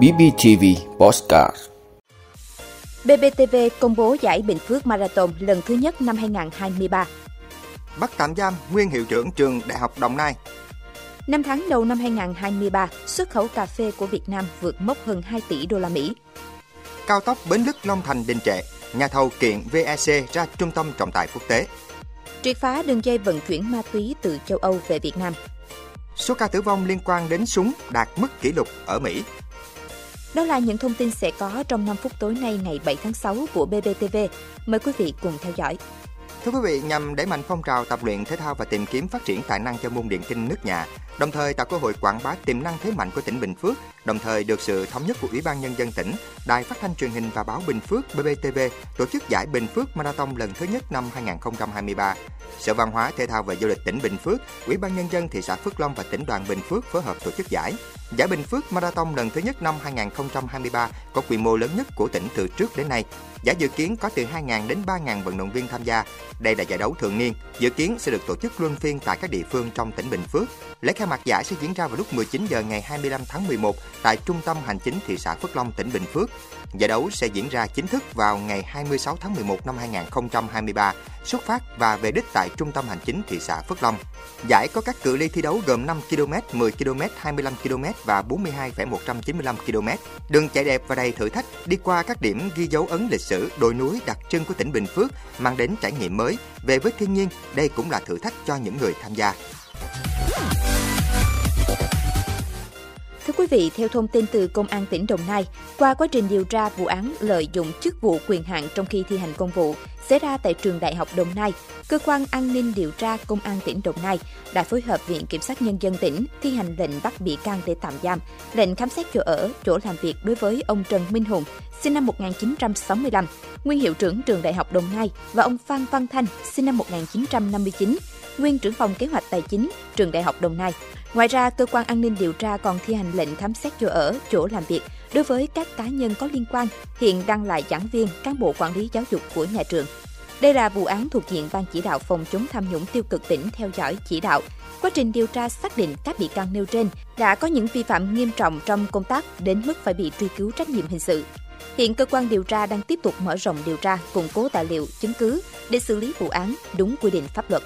BBTV Postcard BBTV công bố giải Bình Phước Marathon lần thứ nhất năm 2023. Bắt tạm giam nguyên hiệu trưởng trường Đại học Đồng Nai. Năm tháng đầu năm 2023, xuất khẩu cà phê của Việt Nam vượt mốc hơn 2 tỷ đô la Mỹ. Cao tốc Bến Lức Long Thành đình trệ, nhà thầu kiện VEC ra trung tâm trọng tài quốc tế. Triệt phá đường dây vận chuyển ma túy từ châu Âu về Việt Nam. Số ca tử vong liên quan đến súng đạt mức kỷ lục ở Mỹ. Đó là những thông tin sẽ có trong 5 phút tối nay ngày 7 tháng 6 của BBTV. Mời quý vị cùng theo dõi. Thưa quý vị, nhằm đẩy mạnh phong trào tập luyện thể thao và tìm kiếm phát triển tài năng cho môn điện kinh nước nhà, đồng thời tạo cơ hội quảng bá tiềm năng thế mạnh của tỉnh Bình Phước, đồng thời được sự thống nhất của Ủy ban Nhân dân tỉnh, Đài Phát thanh Truyền hình và Báo Bình Phước BBTV tổ chức giải Bình Phước Marathon lần thứ nhất năm 2023. Sở Văn hóa, Thể thao và Du lịch tỉnh Bình Phước, Ủy ban Nhân dân thị xã Phước Long và tỉnh đoàn Bình Phước phối hợp tổ chức giải. Giải Bình Phước Marathon lần thứ nhất năm 2023 có quy mô lớn nhất của tỉnh từ trước đến nay. Giải dự kiến có từ 2.000 đến 3.000 vận động viên tham gia. Đây là giải đấu thường niên, dự kiến sẽ được tổ chức luân phiên tại các địa phương trong tỉnh Bình Phước. Lễ khai mạc giải sẽ diễn ra vào lúc 19 giờ ngày 25 tháng 11 tại Trung tâm Hành chính thị xã Phước Long, tỉnh Bình Phước. Giải đấu sẽ diễn ra chính thức vào ngày 26 tháng 11 năm 2023, xuất phát và về đích tại Trung tâm Hành chính thị xã Phước Long. Giải có các cự ly thi đấu gồm 5 km, 10 km, 25 km và 42,195 km. Đường chạy đẹp và đầy thử thách đi qua các điểm ghi dấu ấn lịch sử đồi núi đặc trưng của tỉnh Bình Phước mang đến trải nghiệm mới. Về với thiên nhiên, đây cũng là thử thách cho những người tham gia. Thưa quý vị, theo thông tin từ Công an tỉnh Đồng Nai, qua quá trình điều tra vụ án lợi dụng chức vụ quyền hạn trong khi thi hành công vụ xảy ra tại trường Đại học Đồng Nai, cơ quan an ninh điều tra Công an tỉnh Đồng Nai đã phối hợp Viện Kiểm sát Nhân dân tỉnh thi hành lệnh bắt bị can để tạm giam, lệnh khám xét chỗ ở, chỗ làm việc đối với ông Trần Minh Hùng, sinh năm 1965, nguyên hiệu trưởng trường Đại học Đồng Nai và ông Phan Văn Thanh, sinh năm 1959, nguyên trưởng phòng kế hoạch tài chính trường Đại học Đồng Nai. Ngoài ra, cơ quan an ninh điều tra còn thi hành lệnh khám xét chỗ ở, chỗ làm việc đối với các cá nhân có liên quan, hiện đang là giảng viên, cán bộ quản lý giáo dục của nhà trường. Đây là vụ án thuộc diện Ban chỉ đạo phòng chống tham nhũng tiêu cực tỉnh theo dõi chỉ đạo. Quá trình điều tra xác định các bị can nêu trên đã có những vi phạm nghiêm trọng trong công tác đến mức phải bị truy cứu trách nhiệm hình sự. Hiện cơ quan điều tra đang tiếp tục mở rộng điều tra, củng cố tài liệu, chứng cứ để xử lý vụ án đúng quy định pháp luật.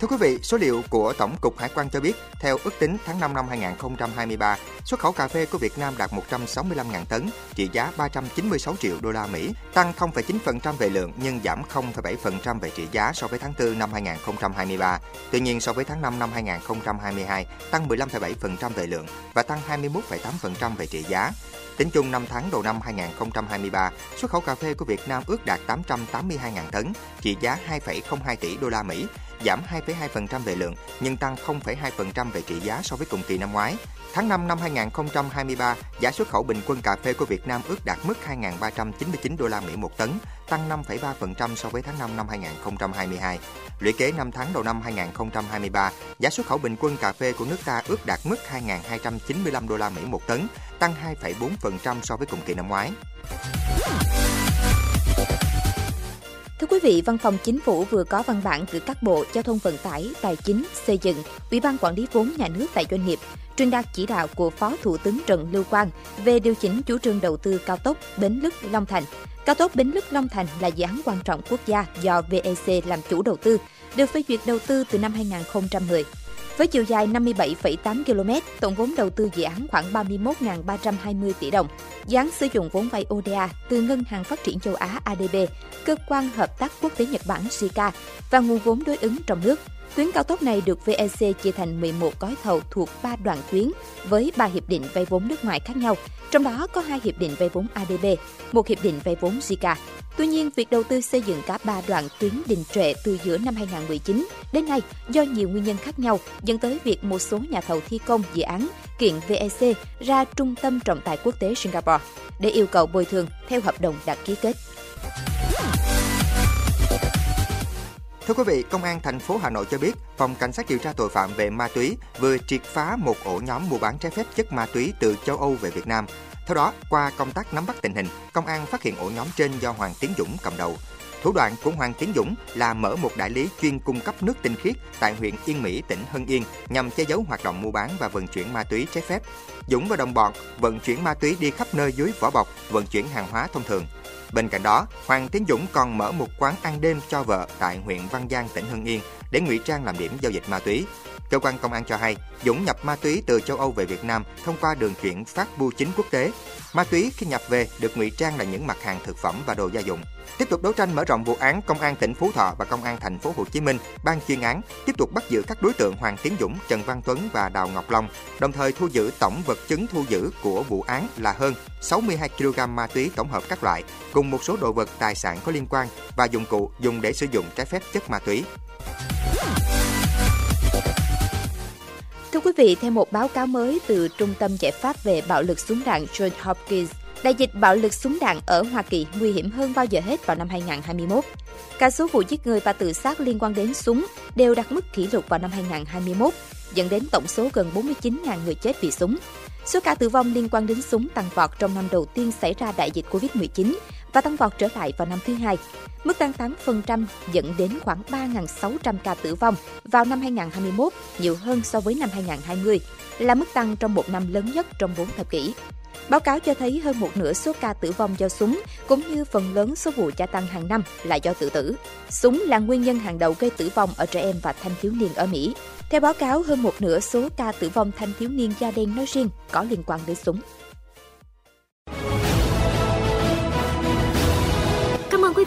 Thưa quý vị, số liệu của Tổng cục Hải quan cho biết, theo ước tính tháng 5 năm 2023, xuất khẩu cà phê của Việt Nam đạt 165.000 tấn, trị giá 396 triệu đô la Mỹ, tăng 0,9% về lượng nhưng giảm 0,7% về trị giá so với tháng 4 năm 2023. Tuy nhiên, so với tháng 5 năm 2022, tăng 15,7% về lượng và tăng 21,8% về trị giá. Tính chung 5 tháng đầu năm 2023, xuất khẩu cà phê của Việt Nam ước đạt 882.000 tấn, trị giá 2,02 tỷ đô la Mỹ, giảm 2,2% về lượng nhưng tăng 0,2% về trị giá so với cùng kỳ năm ngoái. Tháng 5 năm 2023, giá xuất khẩu bình quân cà phê của Việt Nam ước đạt mức 2.399 đô la Mỹ một tấn, tăng 5,3% so với tháng 5 năm 2022. Lũy kế 5 tháng đầu năm 2023, giá xuất khẩu bình quân cà phê của nước ta ước đạt mức 2.295 đô la Mỹ một tấn, tăng 2,4% so với cùng kỳ năm ngoái. Quý vị, Văn phòng Chính phủ vừa có văn bản gửi các bộ Giao thông Vận tải, Tài chính, Xây dựng, Ủy ban Quản lý vốn nhà nước tại doanh nghiệp, truyền đạt chỉ đạo của Phó Thủ tướng Trần Lưu Quang về điều chỉnh chủ trương đầu tư cao tốc Bến Lức Long Thành. Cao tốc Bến Lức Long Thành là dự án quan trọng quốc gia do VEC làm chủ đầu tư, được phê duyệt đầu tư từ năm 2010. Với chiều dài 57,8 km, tổng vốn đầu tư dự án khoảng 31.320 tỷ đồng. Dự án sử dụng vốn vay ODA từ Ngân hàng Phát triển châu Á ADB, Cơ quan Hợp tác Quốc tế Nhật Bản JICA và nguồn vốn đối ứng trong nước. Tuyến cao tốc này được VEC chia thành 11 gói thầu thuộc 3 đoạn tuyến với 3 hiệp định vay vốn nước ngoài khác nhau, trong đó có 2 hiệp định vay vốn ADB, một hiệp định vay vốn JICA. Tuy nhiên, việc đầu tư xây dựng cả 3 đoạn tuyến đình trệ từ giữa năm 2019 đến nay do nhiều nguyên nhân khác nhau dẫn tới việc một số nhà thầu thi công dự án kiện VEC ra Trung tâm Trọng tài Quốc tế Singapore để yêu cầu bồi thường theo hợp đồng đã ký kết. Thưa quý vị, Công an thành phố Hà Nội cho biết, Phòng Cảnh sát điều tra tội phạm về ma túy vừa triệt phá một ổ nhóm mua bán trái phép chất ma túy từ châu Âu về Việt Nam. Theo đó, qua công tác nắm bắt tình hình, công an phát hiện ổ nhóm trên do Hoàng Tiến Dũng cầm đầu. Thủ đoạn của Hoàng Tiến Dũng là mở một đại lý chuyên cung cấp nước tinh khiết tại huyện Yên Mỹ, tỉnh Hưng Yên nhằm che giấu hoạt động mua bán và vận chuyển ma túy trái phép. Dũng và đồng bọn vận chuyển ma túy đi khắp nơi dưới vỏ bọc, vận chuyển hàng hóa thông thường. Bên cạnh đó, Hoàng Tiến Dũng còn mở một quán ăn đêm cho vợ tại huyện Văn Giang, tỉnh Hưng Yên để ngụy trang làm điểm giao dịch ma túy. Cơ quan công an cho hay, Dũng nhập ma túy từ châu Âu về Việt Nam thông qua đường chuyển phát bưu chính quốc tế. Ma túy khi nhập về được ngụy trang là những mặt hàng thực phẩm và đồ gia dụng. Tiếp tục đấu tranh mở rộng vụ án, Công an tỉnh Phú Thọ và Công an thành phố Hồ Chí Minh ban chuyên án tiếp tục bắt giữ các đối tượng Hoàng Tiến Dũng, Trần Văn Tuấn và Đào Ngọc Long, đồng thời thu giữ tổng vật chứng thu giữ của vụ án là hơn 62 kg ma túy tổng hợp các loại, cùng một số đồ vật tài sản có liên quan và dụng cụ dùng để sử dụng trái phép chất ma túy. Thưa quý vị, theo một báo cáo mới từ Trung tâm Giải pháp về bạo lực súng đạn John Hopkins, đại dịch bạo lực súng đạn ở Hoa Kỳ nguy hiểm hơn bao giờ hết vào năm 2021. Cả số vụ giết người và tự sát liên quan đến súng đều đạt mức kỷ lục vào năm 2021, dẫn đến tổng số gần 49.000 người chết vì súng. Số ca tử vong liên quan đến súng tăng vọt trong năm đầu tiên xảy ra đại dịch Covid-19 và tăng vọt trở lại vào năm thứ hai. Mức tăng 8% dẫn đến khoảng 3.600 ca tử vong vào năm 2021, nhiều hơn so với năm 2020, là mức tăng trong một năm lớn nhất trong 4 thập kỷ. Báo cáo cho thấy hơn một nửa số ca tử vong do súng, cũng như phần lớn số vụ gia tăng hàng năm là do tự tử. Súng là nguyên nhân hàng đầu gây tử vong ở trẻ em và thanh thiếu niên ở Mỹ. Theo báo cáo, hơn một nửa số ca tử vong thanh thiếu niên da đen nói riêng có liên quan đến súng.